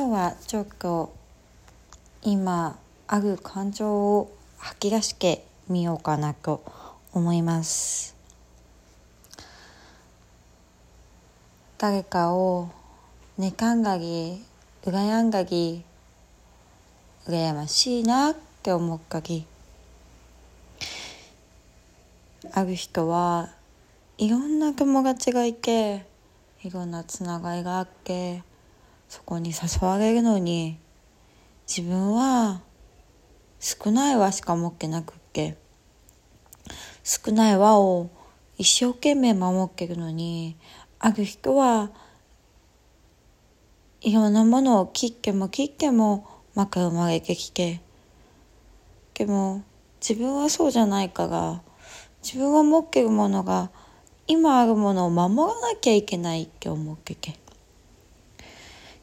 今日はちょっと今ある感情を吐き出してみようかなと思います。誰かを妬んだり羨んだり羨ましいなって思ったりある人はいろんな友達がいていろんなつながりがあってそこに誘われるのに自分は少ない輪しか持ってなくって少ない輪を一生懸命守ってるのにある人はいろんなものを切っても切ってもまか生まれてきてでも自分はそうじゃないから自分が持ってるものが今あるものを守らなきゃいけないって思ってて。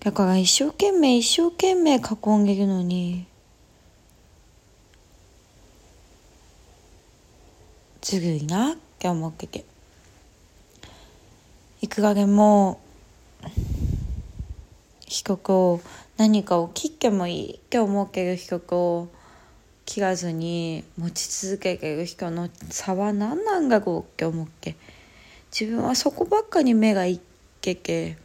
だから一生懸命一生懸命囲んでるのにずるいなって思ってて。いくらでも人と何かを切ってもいいって思ってる人と切らずに持ち続けてる人の差は何なんだろうって思って。自分はそこばっかに目がいってて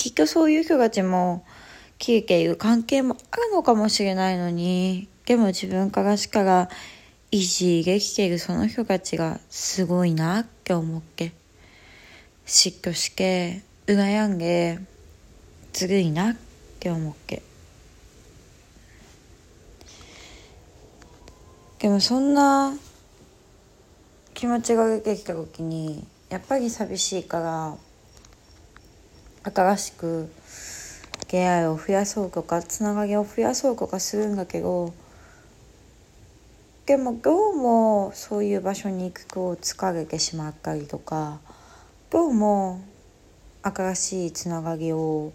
きっとそういう人たちも切れている関係もあるのかもしれないのにでも自分からしから維持できているその人たちがすごいなって思って嫉妬して羨んでずるいなって思って。でもそんな気持ちが出てきた時にやっぱり寂しいから新しく出会いを増やそうとかつながりを増やそうとかするんだけどでもどうもそういう場所に行くと疲れてしまったりとかどうも新しいつながりを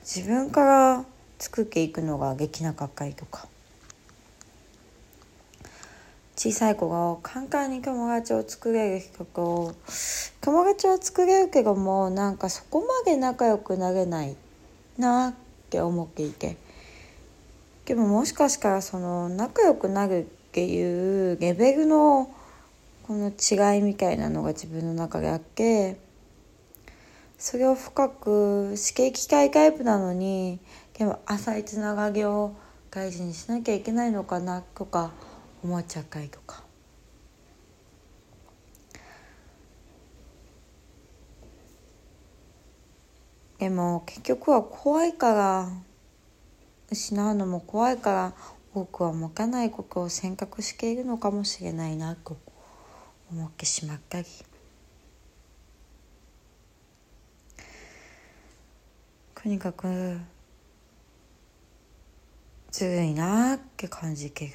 自分から作っていくのができなかったりとか。小さい子が簡単に友達を作れる人と友達は作れるけどもなんかそこまで仲良くなれないなって思っていて。でももしかしたらその仲良くなるっていうレベルのこの違いみたいなのが自分の中であってそれを深く刺激たいタイプなのにでも浅いつながりを大事にしなきゃいけないのかなとか思っちゃったりとか。でも結局は怖いから失うのも怖いから多くは持かないことを選択しているのかもしれないなと思ってしまったりとにかくずるいなって感じてる。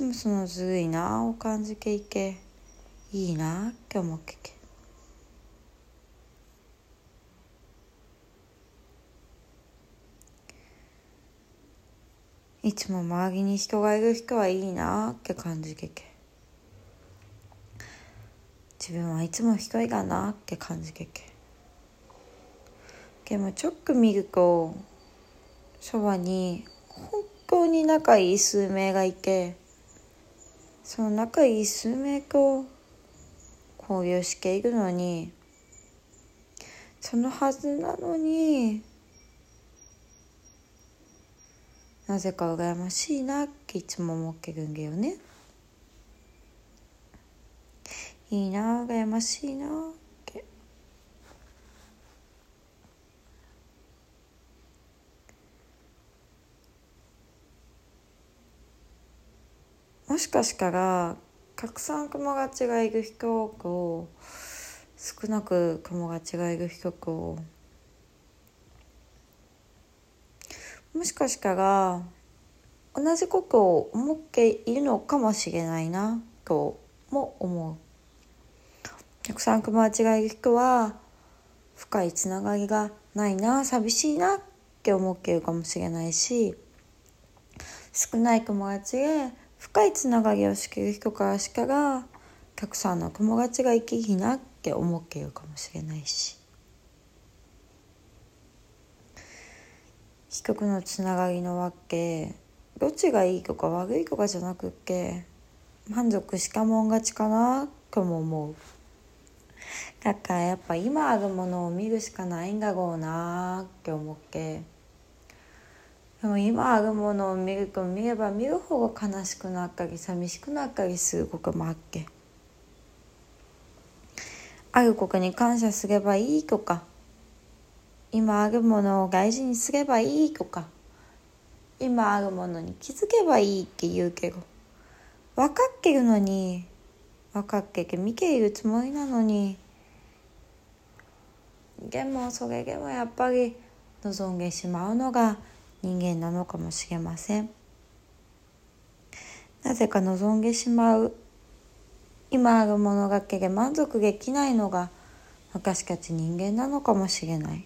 つもそのずるいなを感じていけ。いいなって思ってけいつも周りに人がいる人はいいなって感じてけ自分はいつも一人だなって感じてけでもちょっと見るとそばに本当に仲いい数名がいて。その仲いい数名と交流しているのにそのはずなのになぜか羨ましいなっていつも思ってるんだよね。いいな羨ましいな。しかしたらたくさん友達がいる人と少なく友達がいる人ともしかしたら同じことを思っているのかもしれないなとも思う。たくさん友達がいる人は深いつながりがないな寂しいなって思っているかもしれないし少ない友達で深いつながりをしている人からしからたくさんの友達が生きひなって思っているかもしれないし。比較のつながりのわけどっちがいいとか悪いとかじゃなくって満足しかもん勝ちかなとも思う。だからやっぱ今あるものを見るしかないんだろうなって思って。でも今あるものを見ると見れば見るほど悲しくなったり寂しくなったりすることもあっけ。あることに感謝すればいいとか。今あるものを大事にすればいいとか。今あるものに気づけばいいって言うけど。分かってるのに分かってて見ているつもりなのに。でもそれでもやっぱり望んでしまうのが人間なのかもしれませんなぜか望んでしまう今あるものだけで満足できないのが私たち人間なのかもしれない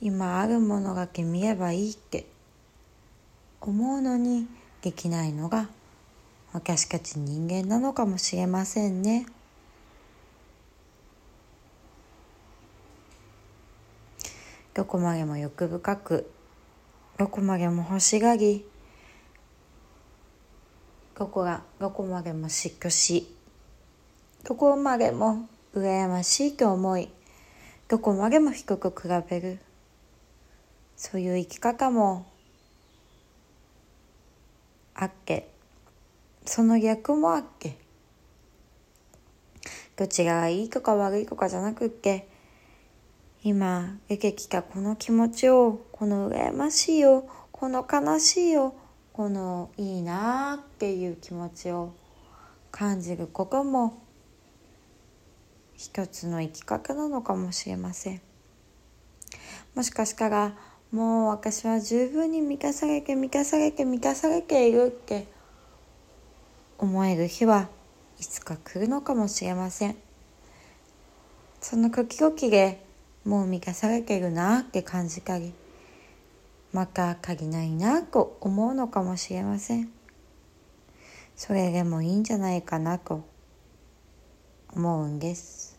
今あるものだけ見ればいいって思うのにできないのが私たち人間なのかもしれませんね。どこまでも欲深くどこまでも欲しがりどこがどこまでも嫉妬しどこまでも羨ましいと思いどこまでも低く比べるそういう生き方もあっけその逆もあっけどっちがいいとか悪いとかじゃなくって今出てきたこの気持ちをこの羨ましいよこの悲しいよこのいいなっていう気持ちを感じることも一つの生き方なのかもしれません。もしかしたらもう私は十分に満たされて満たされて満たされているって思える日はいつか来るのかもしれません。その時々でもう満たされてるなって感じたりまた足りないなと思うのかもしれません。それでもいいんじゃないかなと思うんです。